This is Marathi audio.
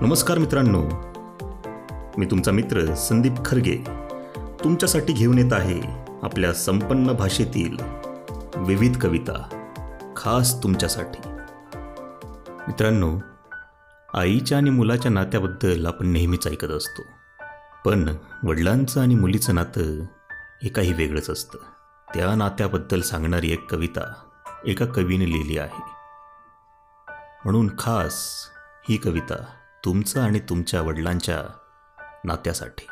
नमस्कार मित्रांनो. मी तुमचा मित्र संदीप खरगे. तुमच्यासाठी घेऊन येत आहे आपल्या संपन्न भाषेतील विविध कविता खास तुमच्यासाठी. मित्रांनो आईच्या आणि मुलाच्या नात्याबद्दल आपण नेहमीच ऐकत असतो. पण वडिलांचं आणि मुलीचं नातं हे काही वेगळंच असतं. त्या नात्याबद्दल सांगणारी एक कविता एका कवीने लिहिली आहे. म्हणून खास ही कविता तुमचं आणि तुमच्या वडिलांच्या नात्यासाठी.